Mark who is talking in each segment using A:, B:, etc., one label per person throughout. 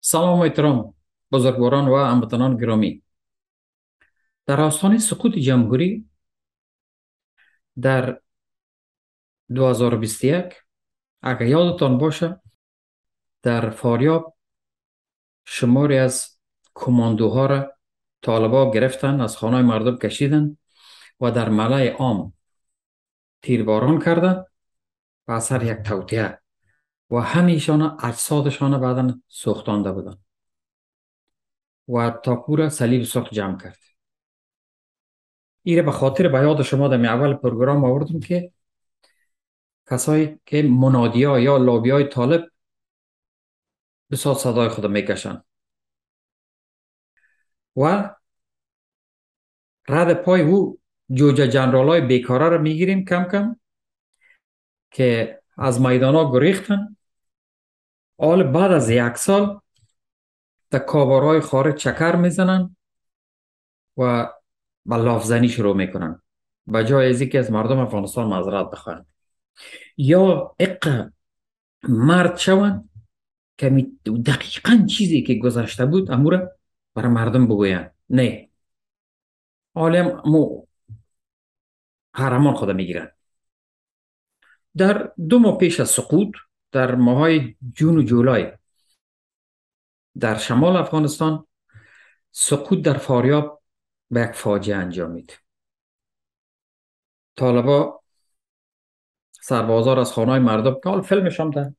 A: سلام و احترام بزرگواران و هموطنان گرامی. در آستانه سقوط جمهوری در 2021 اگر یادتان باشه در فاریاب شماری از کماندوها را طالبا گرفتن از خانه مردم کشیدن و در ملای عام تیرباران کردن و اثر یک توتیه و همیشان اجسادشان بعدا سوختانده بودن و تاکور صلیب سرخ جمع کرد. ایره به خاطر به یاد شما در اول پروگرام آوردم که کسایی که منادیا یا لابی های طالب بسیار صدای خود می‌کشن و رد پای او جوجه جنرال های بیکاره رو می‌گیریم کم کم که از میدان ها گریختن حال بعد از یک سال در کابارهای خارج چکر می‌زنن و به لافزنی شروع می‌کنن به جای که از مردم افغانستان معذرت بخواهند یا اق مرد شوند که دقیقا چیزی که گذشته بود امور برای مردم بگوین نه. عالم مو قهرمان خود می‌گیرن در دو ماه پیش از سقوط در ماهای جون و جولای در شمال افغانستان سقوط در فاریاب به یک فاجعه انجامید طالبا سربازار از خانه مردم که حال فیلمش هم در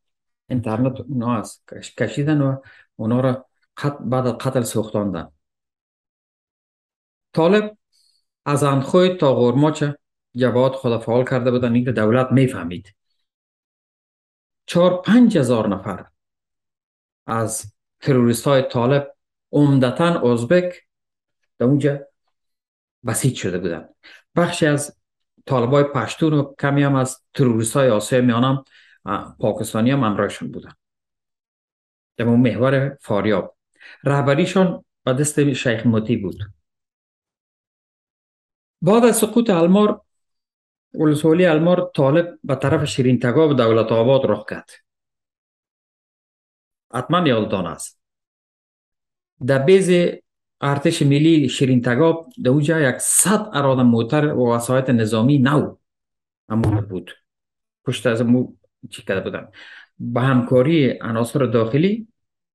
A: اینترنت اونا هست کشیدن و اونا بعد از قتل سوختاندن طالب از اندخوی تا غرماچ جواد خود فعال کرده بودن این دولت می‌فهمید چهار پنج هزار نفر از تروریست های طالب عمدتا ازبک در اونجا بسیج شده بودن بخشی از طالب های پشتون و کمی هم از تروریست های آسیا میانم پاکستانی هم امرایشون بودن در اون محور فاریاب رهبریشان به دست شیخ موتی بود بعد از سقوط المار ولسوالی المار طالب به طرف شیرین تگاب دولت آباد رخ کرد حتما یادتان است در بیز ارتش ملی شیرین تگاب در اونجا یک صد اراده موتر و وسایت نظامی نو امور بود پشت از چی کرده بودن. به همکاری عناصر داخلی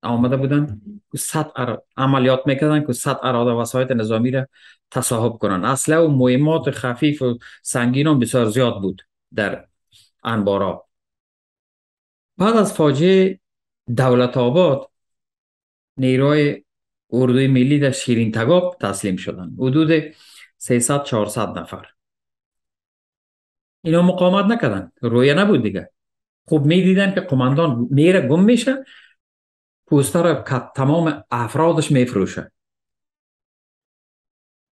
A: آمده بودن صد عملیات می‌کردن که صد اراده وسایت نظامی را تصاحب کنن. اصلا و مهمات خفیف و سنگین هم بسیار زیاد بود در انبارا. بعد از فاجعه دولت آباد نیروی اردوی ملی در شیرین تگاب تسلیم شدن. حدود 300 400 نفر. اینا مقاومت نکردن. رویه نبود دیگه. خوب می‌دیدن که قماندان میره گم میشه پوستر تمام افرادش میفروشه.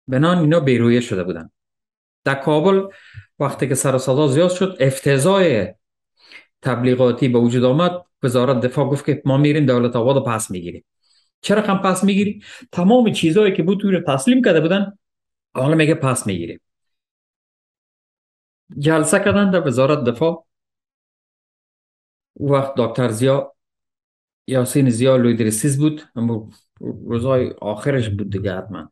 A: بنان اینا بیرویه شده بودن. در کابل وقتی که سر صدا زیاد شد افتضای تبلیغاتی به وجود آمد. وزارت دفاع گفت که ما میریم دولت آباد رو پس می‌گیریم. چرا کم پس می‌گیری تمام چیزهایی که بود رو تسلیم کرده بودن حالا میگه پس می‌گیریم. جلسه کردن در وزارت دفاع. وقت دکتر زیا یاسین زیا لویدرسیز بود. اما روزای آخرش بود دیگه حتما.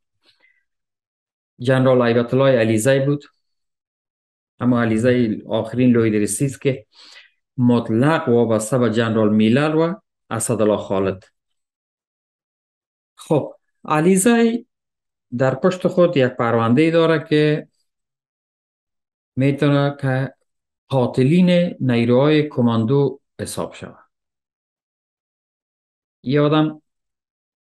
A: جنرال ایبت الله علیزی بود. اما علیزی آخرین لویدرسیز که مطلق وابسته به جنرال میلر و اسدالله خالد. خب علیزی در پشت خود یک پرونده داره که می‌تونه که قاتلین نیروهای کماندو حساب شود. یه آدم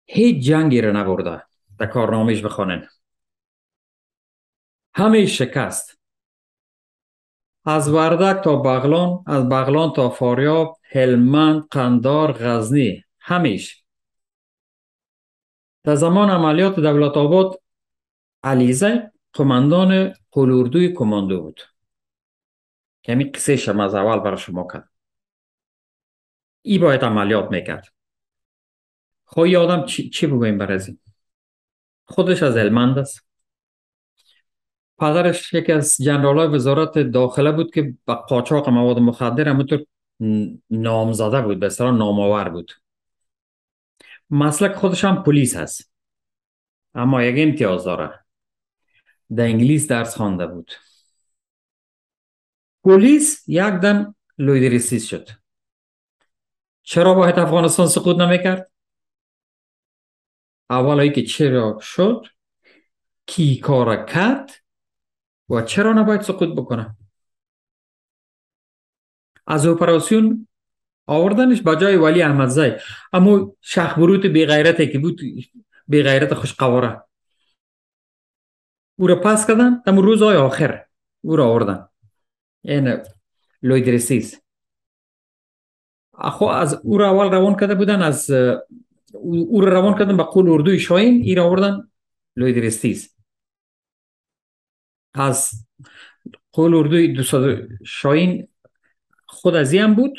A: هیچ جنگی رو نبرده در کارنامهش بخوانن همه شکست. از وردک تا بغلان از بغلان تا فاریاب هلمند قندار غزنی همیش در زمان عملیات دولت آباد علیزه قماندان قلوردوی کماندو بود. که همین قصه شما از اول برای شما کرد. ای باید عملیات می‌کرد. خب آدم چی, چی بگویم بر از این خودش از هلمند است. پدرش یکی از جنرال وزارت داخله بود که با قاچاق مواد مخدر همونطور نامزده بود به اصطلاح نامآور بود. مسلک خودش هم پلیس هست اما یک امتیاز داره. در انگلیس درس خوانده بود. پلیس یک دم لویدریسیس شد. چرا باید افغانستان سقوط نمی‌کرد؟ اول که چرا شد کی کار کرد و چرا نباید سقوط بکنه؟ از اپراسیون آوردنش با جای ولی احمدزی اما شخ بروت بی غیرته که بود بی غیرت خوش قواره. او را پس کردن تم روز های آخر او را آوردن. این لوید اخو از او را اول روان کرده بودن از او را روان کردن به قول اردوی شاین ای را آوردن لوید رسیز از قول اردوی دوستاد شاین خود از هم بود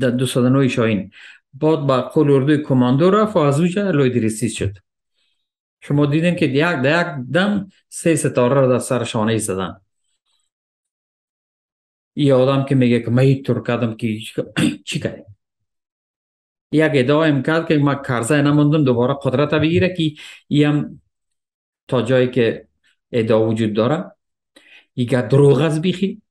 A: در 209 شاین بعد با قول اردوی کماندو رفت و از اوجا لوید رسیز شد. شما دیدین که یک در یک دم سه ستاره رو در سر شانه زدن ای آدم که میگه که من طور کردم که چی کردیم یک ادعا کرد که ما کرزه نموندم دوباره قدرت بگیره که ای هم تا جایی که ادعا وجود داره ایگه دروغ از بیخی.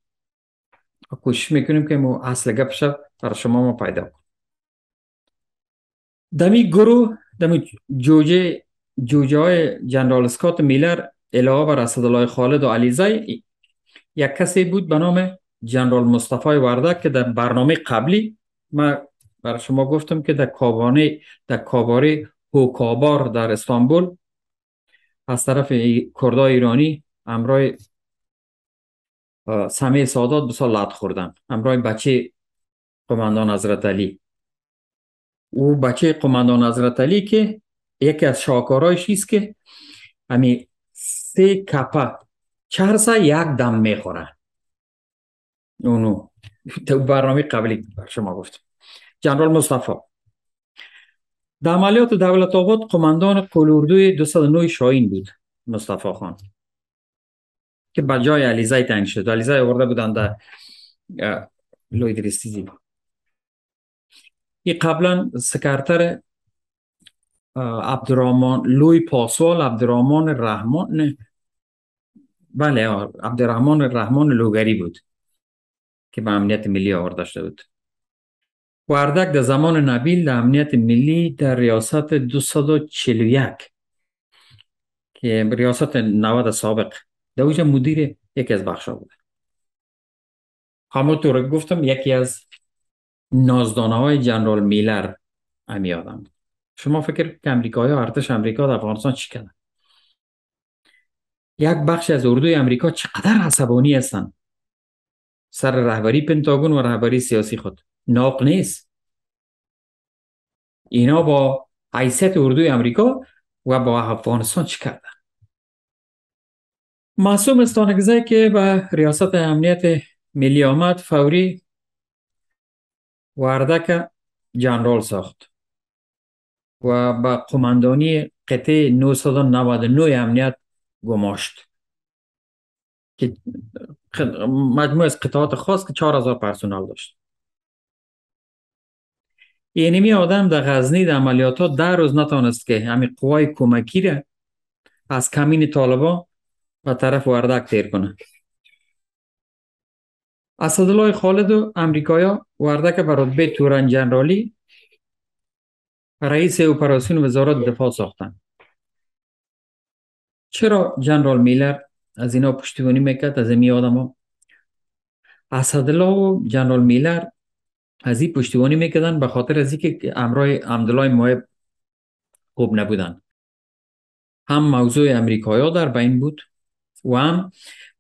A: کوشش می‌کنیم که مو اصل گپش برای شما ما پیدا کنیم. دمی گروه دمی جوجه جوجه های جنرال سکات میلر علاوه بر اسدالله خالد جنرال مصطفی وردک که در برنامه قبلی ما برای شما گفتم که در کابانه در کاباره هوکابار در استانبول از طرف کردای ایرانی امرای سمیه سادات بسا لط خوردن. امرای بچه قماندان حضرت علی. او بچه قماندان حضرت علی که یکی از شاکارایش است که همی سه کپا چهرسا یک دم اونو تو برنامه قبلی شما گفتم. جنرال مصطفی. در عملیات دولت آباد قماندان قلوردوی 209 شاین بود مصطفی خان. که بر جای علیزای تعیین شد. علیزای آورده بودن در لوید رستیزی این قبلا سکرتر عبدالرحمن لوی پاسوال عبدالرحمن رحمان بله عبدالرحمن رحمان لوگری بود. که به امنیت ملی آورده شده بود. وردک در زمان نبیل در امنیت ملی در ریاست 241 که ریاست 90 سابق در اوجه مدیر یکی از بخشا بود. همونطور گفتم یکی از نازدانه های جنرال میلر امی آدم شما فکر که امریکایی ها ارتش امریکا در افغانستان چی کردن؟ یک بخش از اردوی امریکا چقدر عصبانی هستن؟ سر رهبری پنتاگون و رهبری سیاسی خود. ناق نیست. اینا با حیثیت اردوی امریکا و با افغانستان چی کردن؟ معصوم استانگزه که به ریاست امنیت ملی آمد فوری وردک جنرال ساخت و به قماندانی قطعه 999 امنیت گماشت که مجموع از قطعات خاص که 4000 پرسونال داشت. اینمی آدم در غزنی در عملیات در روز نتانست که همین قوای کمکی را از کمین طالبان و طرف وردک تیر کنه. اسدالله خالد و امریکایا وردک به رتبه تورن جنرالی رئیس اپراسیون وزارت دفاع ساختن. چرا جنرال میلر از اینا پشتیبانی می‌کرد از این آدم ها. اسدالله و جنرال میلر از این پشتیبانی می‌کردن به خاطر از اینکه امرای عبدالله محب خوب نبودن. هم موضوع امریکایا در بین بود و هم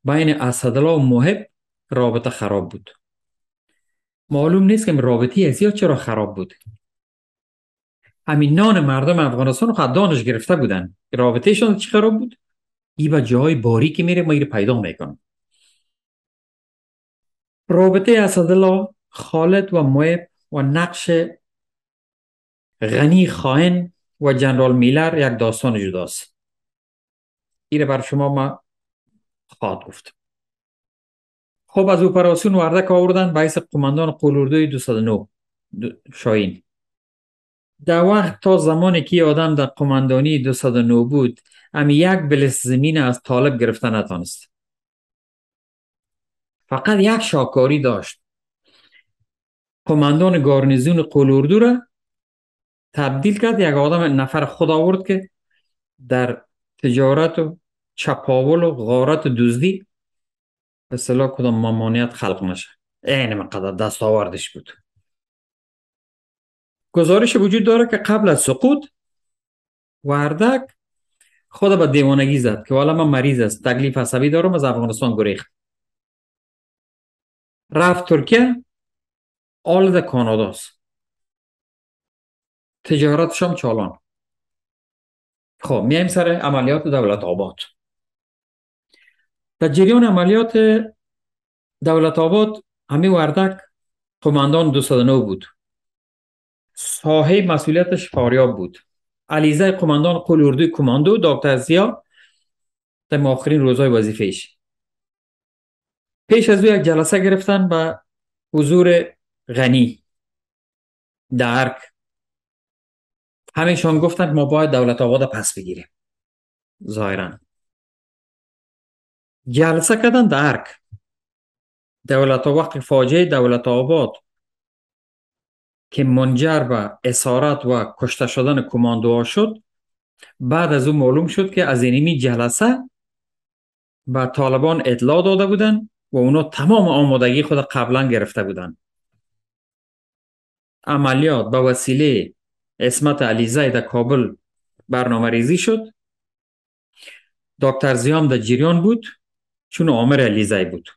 A: بین اسدالله و محب رابطه خراب بود. معلوم نیست که رابطه از چرا خراب بود. همین نان مردم افغانستان رو دانش گرفته بودن. رابطهشان چی خراب بود؟ ای به جای باریکی میره ما پیدا می‌کنم رابطه اسدالله خالد و مویب و نقش غنی خائن و جنرال میلر یک داستان جداست این بر شما ما خواهد گفت خب از اپراسیون وردک آوردن به قماندان قلوردوی 209 شاین در وقت تا زمانی که آدم در قماندانی 209 بود امی یک بلس زمین از طالب گرفتن نتانست فقط یک شاکاری داشت. قماندان گارنیزون قلوردو را تبدیل کرد یک آدم نفر خود آورد که در تجارت و چپاول و غارت و دزدی به صلاح کدام ممانعت خلق نشه. این مقدر دست آوردش بود. گزارش وجود داره که قبل از سقوط وردک خود به دیوانگی زد که والا من مریض است تکلیف عصبی دارم از افغانستان گریخت. رفت ترکیه آل در کاناداست تجارتشم چالان. خب میایم سر عملیات دولت آباد. در جریان عملیات دولت آباد همی وردک قماندان 209 بود. صاحب مسئولیتش فاریاب بود. علیزه قماندان قل اردوی کماندو دکتر زیا در آخرین روزهای وظیفهش پیش از او یک جلسه گرفتن به حضور غنی درک همیشان گفتند ما باید دولت آباد پس بگیریم. ظاهرا. جلسه کردن درک دولت وقت فاجعه دولت آباد که منجر به اسارت و کشته شدن کماندوها شد بعد از او معلوم شد که از اینمی جلسه به طالبان اطلاع داده بودن و اونا تمام آمادگی خود قبلا گرفته بودن. عملیات به وسیله اسمت علیزه در کابل برنامه ریزی شد. دکتر زیام در جریان بود چون عامر علیزه بود.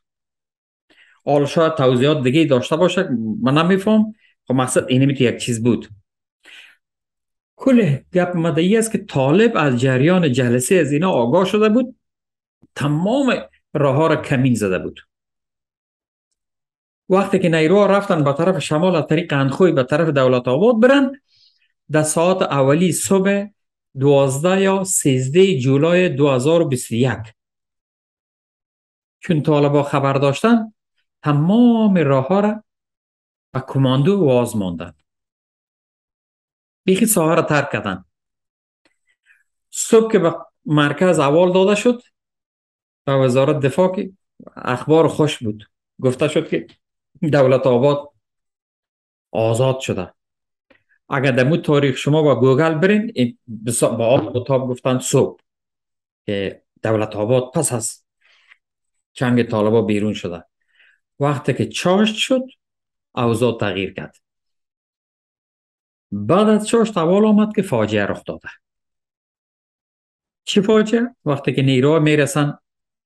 A: حال شاید توضیحات دیگه داشته باشه من نمیفهم خب مقصد اینه یک چیز بود. کل گپ مدعی است که طالب از جریان جلسه از اینا آگاه شده بود. تمام راه را کمین زده بود. وقتی که نیروها رفتن به طرف شمال از طریق اندخوی به طرف دولت آباد برن در ساعت اولی صبح 12 یا 13 جولای 2021 چون طالبا خبر داشتن تمام راه ها را و کماندو واز ماندن بیخی ساحه را ترک کردن. صبح که به مرکز اول داده شد به وزارت دفاع که اخبار خوش بود. گفته شد که دولت آباد آزاد شده. اگر در تاریخ شما با گوگل برین با آب کتاب گفتن صبح که دولت آباد پس از چنگ طالبا بیرون شده. وقتی که چاشت شد اوضاع تغییر کرد. بعد از چاشت اول آمد که فاجعه رخ داده. چی فاجعه؟ وقتی که نیروها می‌رسن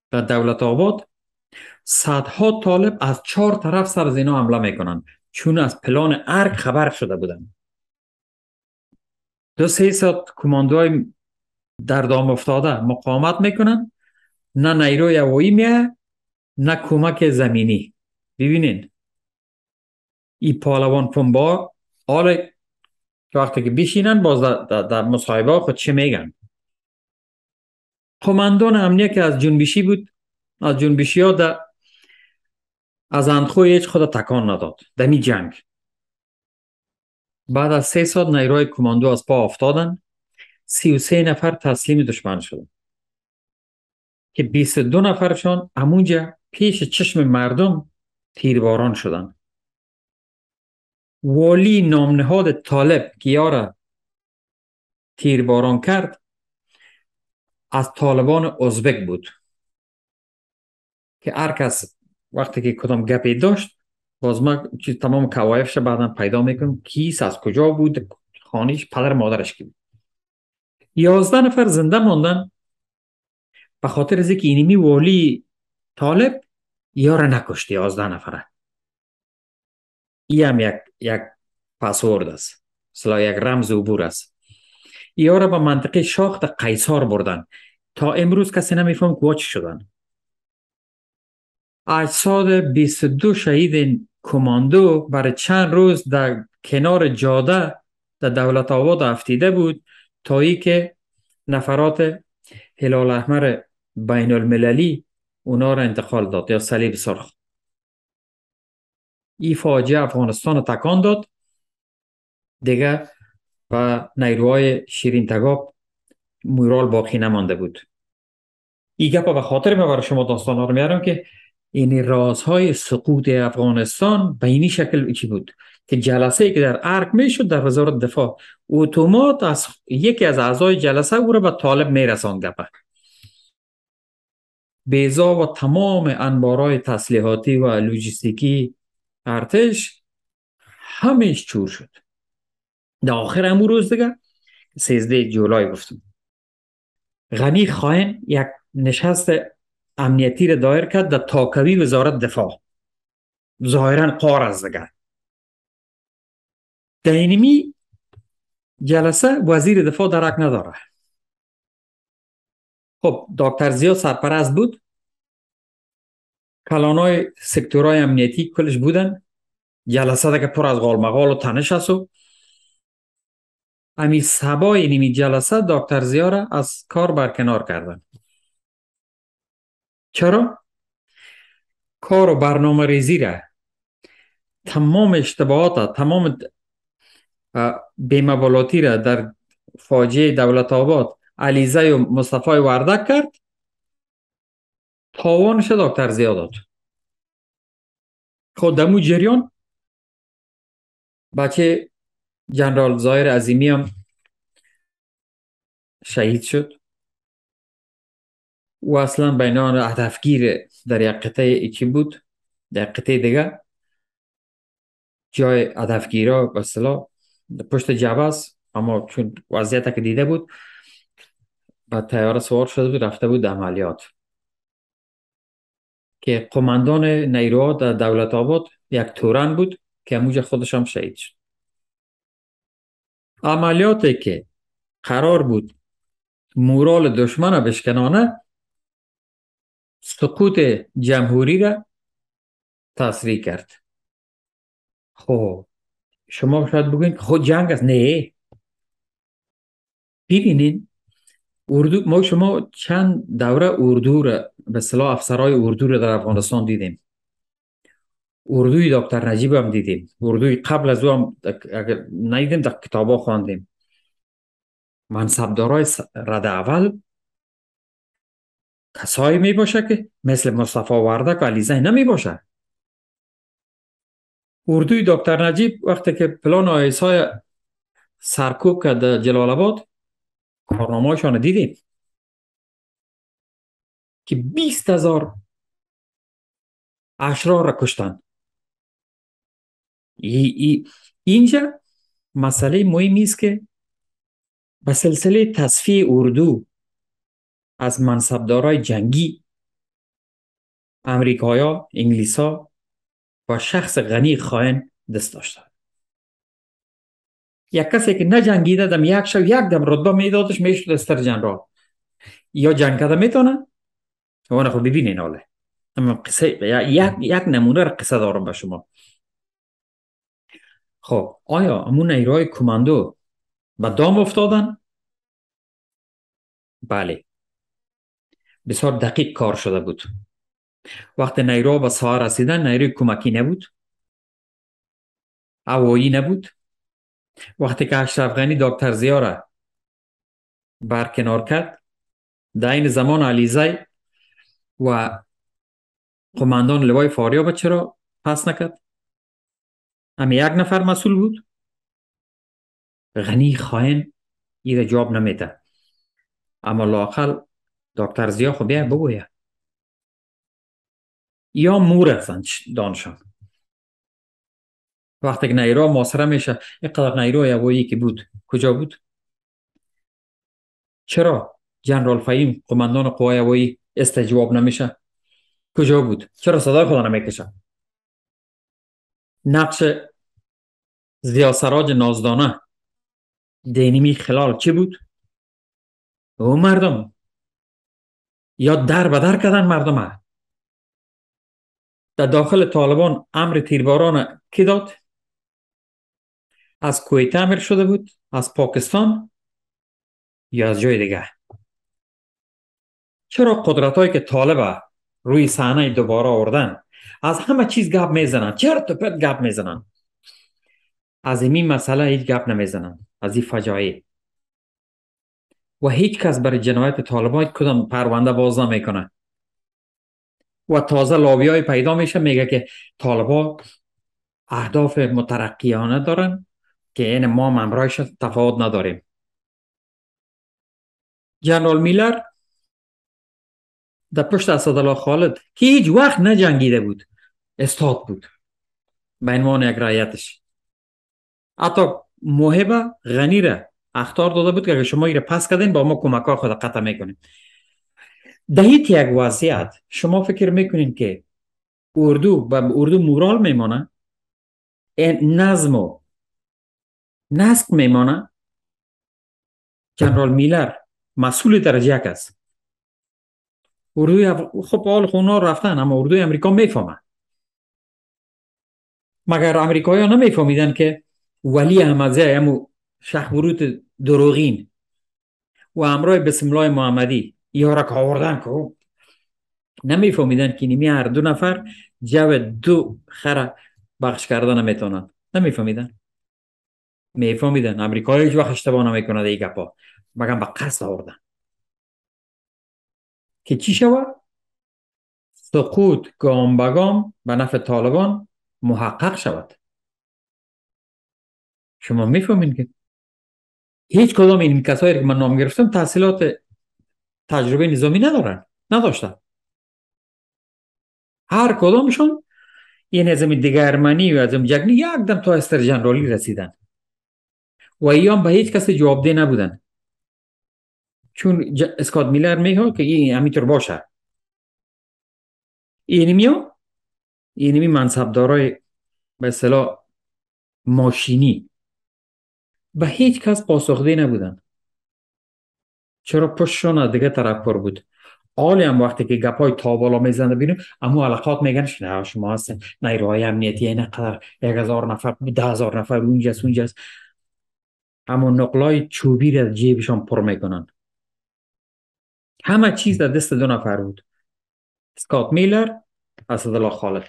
A: به دولت آباد صدها طالب از چهار طرف سر از اینا حمله می‌کنن چون از پلان ارک خبر شده بودن. دو سه ساعت کماندوهای در دام افتاده مقاومت می‌کنن. نه نیروی هوایی میه نه کمک زمینی. ببینین ای پالوان پنبا حالا وقتی که بشینن باز در, در مصاحبه خود چه میگن؟ کماندان امنیه که از جنبشی بود از جنبشی ها در از اندخوی هیچ خود تکان نداد. دمی جنگ. بعد از سه ساعت نیروهای کماندو از پا افتادن. سی و سه نفر تسلیم دشمن شدن. که بیست دو نفرشان امونجا پیش چشم مردم تیرباران شدن. والی نامنهاد طالب که یارا تیرباران کرد. از طالبان ازبک بود. که هر کس وقتی که کدام گپی داشت باز ما تمام کوایفش بعدا پیدا می‌کنم کیس از کجا بود خانیش پدر مادرش کی بود. یازده نفر زنده ماندن. به خاطر از اینکه اینمی والی طالب یار نکشت یازده نفره. هم یک, یک پاسورد مثلا یک رمز عبور است یارا به منطقه شاخت قیصار بردن تا امروز کسی نمیفهم که چی شدن اجساد 22 شهید کماندو برای چند روز در کنار جاده در دولت آباد افتیده بود تا ای که نفرات هلال احمر بین المللی اونا را انتقال داد یا صلیب سرخ این فاجعه افغانستان تکان داد. دیگه و نیروهای شیرین تگاب مورال باقی نمانده بود. این گپ به خاطر من برای شما داستان ها رو میارم که این رازهای سقوط افغانستان به اینی شکل چی بود؟ که جلسه که در ارک می‌شد در وزارت دفاع اتومات از یکی از اعضای جلسه او را به طالب میرسان گپه بیزا و تمام انبارای تسلیحاتی و لوجستیکی ارتش همیش چور شد. در آخر امو روز دیگه سیزده جولای گفتم. غنی خواهن یک نشست امنیتی را دایر کرد در تاکوی وزارت دفاع. ظاهرا قار از دیگه در اینمی جلسه وزیر دفاع درک نداره خب دکتر زیاد سرپرست بود. کلانای سکتورهای امنیتی کلش بودن. جلسه که پر از غالمغال و تنش است و امی سبای نیمی جلسه دکتر زیاره از کار برکنار کردن. چرا؟ کار و برنامه ریزی را. تمام اشتباهات تمام بیموالاتی را در فاجعه دولت آباد علیزه و مصطفی وردک کرد. تاوانش دکتر زیادات خود خب دمو جریان. بچه جنرال زایر عظیمی هم شهید شد. و اصلا بینان هدفگیر در یک قطعه ایچی بود در قطعه دیگه. جای هدفگیرا به صلاح پشت جبه اما چون وضعیت که دیده بود با تیاره سوار شده بود رفته بود عملیات. که قماندان نیروها در دولت آباد یک تورن بود که اموج خودش هم شهید شد. عملیاتی که قرار بود مورال دشمن بشکنانه سقوط جمهوری را تصریح کرد. خب شما شاید بگوین خود جنگ است. نه. ببینید اردو ما شما چند دوره اردو را به صلاح افسرهای اردو را در افغانستان دیدیم. اردوی دکتر نجیب هم دیدیم. اردوی قبل از او هم اگر نیدیم در کتابا خواندیم. منصبدارای رد اول کسایی می باشه که مثل مصطفی وردک و علیزه نمی باشه اردوی دکتر نجیب وقتی که پلان آیسای سرکوب کرد جلال آباد کارنامه‌شان دیدیم. که بیست هزار اشرار را کشتن اینجا مسئله مهمی است که به سلسله تصفیه اردو از منصبدارای جنگی امریکایا انگلیسا و شخص غنی خواهن دست داشتن یک کسی که نجنگیده دم یک شو یک دم رتبه میدادش می‌شد استر جنرال یا جنگ کرده می‌تونه وانا خب ببینین حاله اما قصه یک, یک نمونه را قصه دارم به شما. خب آیا امون نیروهای کماندو به دام افتادن؟ بله. بسیار دقیق کار شده بود. وقتی نیرو به ساحه رسیدن نیروی کمکی نبود. اوایی نبود. وقتی که اشرف غنی دکتر زیاره برکنار کرد در این زمان علیزی و قماندان لوای فاریاب چرا پس نکرد؟ اما یک نفر مسئول بود؟ غنی خواهن این جواب نمیده. اما لاقل دکتر زیا خب بیا بگویه یا مور هستن دانشان. وقتی که نیرو محاصره میشه اینقدر نیرو یوایی که بود کجا بود؟ چرا جنرال فهیم قماندان قوای هوایی استجواب نمیشه. کجا بود؟ چرا صدای خدا نمی‌کشه؟ نقش زیاسراج نازدانه. دینیمی خلال چی بود؟ او مردم. یا در بدر کردن مردم ها. در داخل طالبان امر تیرباران کی داد؟ از کویت امیر شده بود؟ از پاکستان؟ یا از جای دیگه؟ چرا قدرت هایی که طالب روی صحنه دوباره آوردن از همه چیز گپ می‌زنن؟ چرا پت گپ می‌زنن؟ از این مسئله هیچ گپ نمی‌زنن از این فجایع. و هیچ کس برای جنایت طالبان کدام پرونده باز نمی‌کنه. و تازه لابی های پیدا میشه میگه که طالبا اهداف مترقیانه دارن که این ما ممرایش تفاوت نداریم. جنرال میلر در پشت اسدالله خالد که هیچ وقت نجنگیده بود. استاد بود. به عنوان یک رایتش حتی محبه غنی اختار داده بود که اگر شما ایره پس کردین با ما کمک ها خود قطع می‌کنیم دهیت یک وضعیت. شما فکر می‌کنین که اردو به اردو مورال میمانه؟ نظم و نسک میمانه؟ جنرال میلر مسئول درجه است. اردوی خب حال خونا رفتن اما اردوی امریکا می‌فهمن. مگر امریکایی ها نمیفهمیدن که ولی احمدزه همو شخبروت دروغین و امرای بسم الله محمدی یا را که آوردن که نمیفهمیدن که نیمی هر دو نفر جو دو خر بخش کردن نمی‌تونن نمیفهمیدن. میفهمیدن. امریکایی هیچ وقت اشتباه نمی‌کنه دیگه گپا مگم به قصد آوردن. که چی شود سقوط گام به گام به نفع طالبان محقق شود. شما می‌فهمین که هیچ کدام این کسایی که من نام گرفتم تحصیلات تجربه نظامی ندارن نداشتن. هر کدامشون یه نظام دیگرمنی و از جگنی یک دم تا استر جنرالی رسیدن. و ایام به هیچ کس جوابده نبودن. چون اسکات میلر میگه که این همینطور باشه. اینمیو اینمی منصبدارای به اصطلاح ماشینی. به هیچ کس پاسخده نبودن. چرا پشتشون از دیگه طرف پر بود؟ حالی هم وقتی که گپای تابالا می‌زنه بینیم اما علاقات میگن نه شما هستن نیروهای امنیتی این قدر یک هزار نفر ده هزار نفر اونجاست اونجاست. اما نقلای چوبی را جیبشان پر می‌کنن. همه چیز در دست دو نفر بود. سکات میلر اسدالله خالد.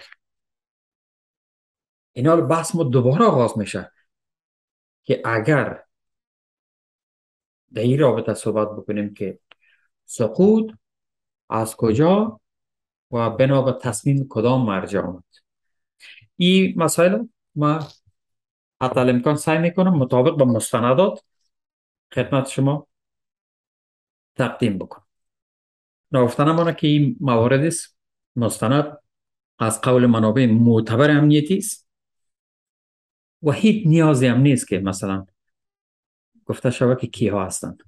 A: اینا بحث ما دوباره آغاز میشه که اگر در این رابطه صحبت بکنیم که سقوط از کجا و بنا به تصمیم کدام مرجع آمد. این مسائل ما حتی امکان سعی می‌کنم مطابق با مستندات خدمت شما تقدیم بکنم. نافتن که این موارد است. مستند از قول منابع معتبر امنیتی است. و هیچ نیازی هم نیست که مثلا گفته شود که کیها هستند.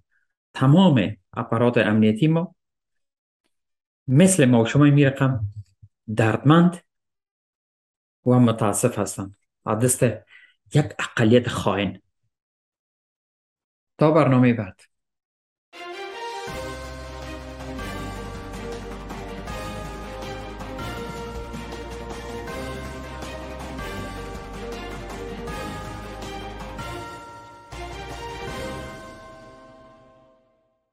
A: تمام اپرات امنیتی ما مثل ما و شما می رقم دردمند و متاسف هستند. از یک اقلیت خائن. تا برنامه بعد.